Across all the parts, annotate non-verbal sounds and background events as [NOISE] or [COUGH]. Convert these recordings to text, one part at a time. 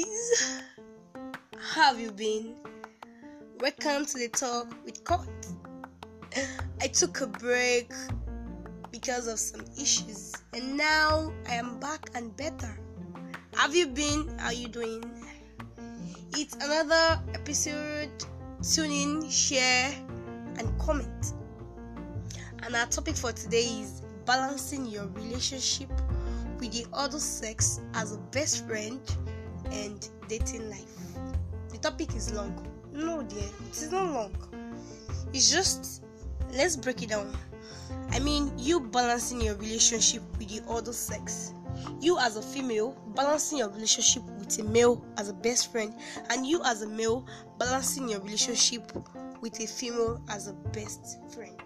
guys? How have you been? Welcome to the talk with Court. I took a break because of some issues, and now I am back and better. Have you been? How are you doing? It's another episode. Tune in, share, and comment. And our topic for today is balancing your relationship with the other sex as a best friend and dating life. The topic is long. No, dear, it is not long. It's just let's break it down. I mean, you balancing your relationship with the other sex. You as a female balancing your relationship with a male as a best friend, and you as a male balancing your relationship with a female as a best friend.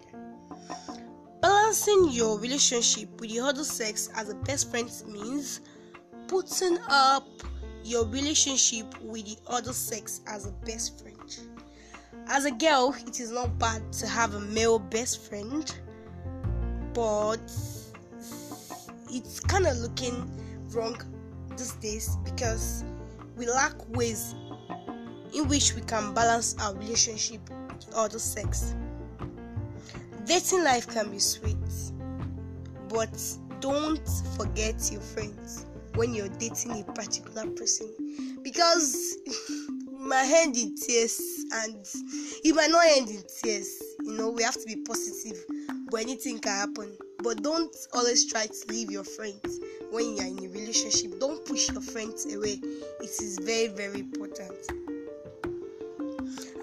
Balancing your relationship with the other sex as a best friend means putting up your relationship with the other sex as a best friend. As a girl, it is not bad to have a male best friend, but it's kind of looking wrong these days because we lack ways in which we can balance our relationship with the other sex. Dating life can be sweet, but don't forget your friends when you're dating a particular person because [LAUGHS] might end in tears and it might not end in tears. You know, we have to be positive, but anything can happen. But don't always try to leave your friends when you're in a relationship. Don't push your friends away. It is very, very important.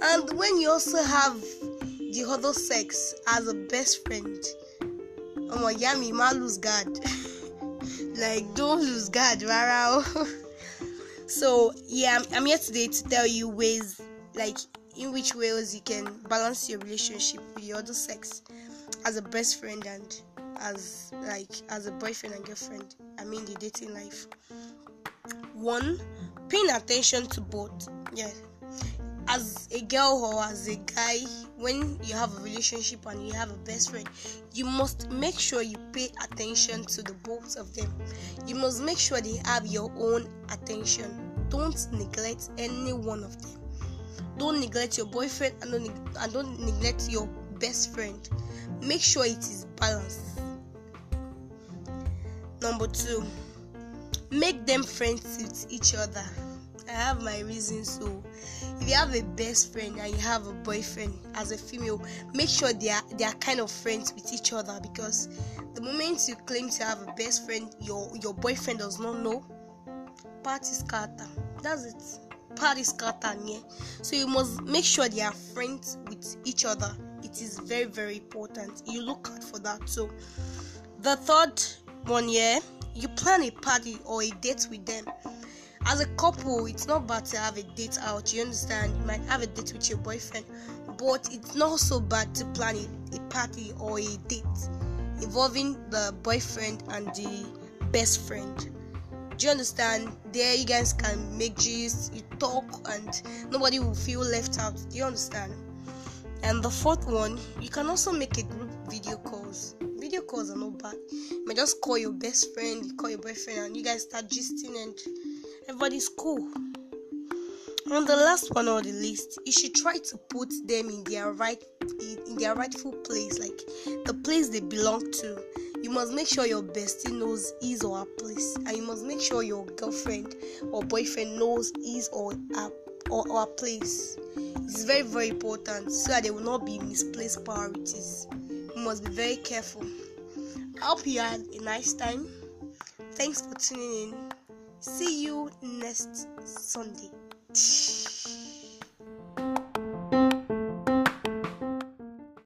And when you also have the other sex as a best friend. Oh my yummy, man lose guard. [LAUGHS] like don't lose guard, rara. [LAUGHS] so yeah, I'm, here today to tell you ways like in which ways you can balance your relationship with the other sex as a best friend and as like as a boyfriend and girlfriend. I mean the dating life. One, paying attention to both. Yeah, as a girl or as a guy when you have a relationship and you have a best friend you must make sure you pay attention to the both of them. You must make sure they have your own attention. Don't neglect any one of them. Don't neglect your boyfriend and don't, and don't neglect your best friend. Make sure it is balanced. Number two make them friends with each other I have my reasons. So, if you have a best friend and you have a boyfriend as a female, make sure they are they are kind of friends with each other because the moment you claim to have a best friend, your your boyfriend does not know. Party scatter. That's it. Party scatter. Yeah. So you must make sure they are friends with each other. It is very very important. You look out for that. So, the third one, yeah, you plan a party or a date with them as a couple it's not bad to have a date out you understand? You might have a date with your boyfriend but it's not so bad to plan a, a party or a date involving the boyfriend and the best friend. Do you understand? There you guys can make gist you talk and nobody will feel left out. Do you understand? And the fourth one you can also make a group video calls. Video calls are not bad. You might just call your best friend you call your boyfriend and you guys start gisting and everybody's cool. On the last one on the list, you should try to put them in their right in their rightful place, like the place they belong to. You must make sure your bestie knows his or her place, and you must make sure your girlfriend or boyfriend knows his or her or her place. It's very very important so that there will not be misplaced priorities. You must be very careful. I hope you had a nice time. Thanks for tuning in. See you next Sunday.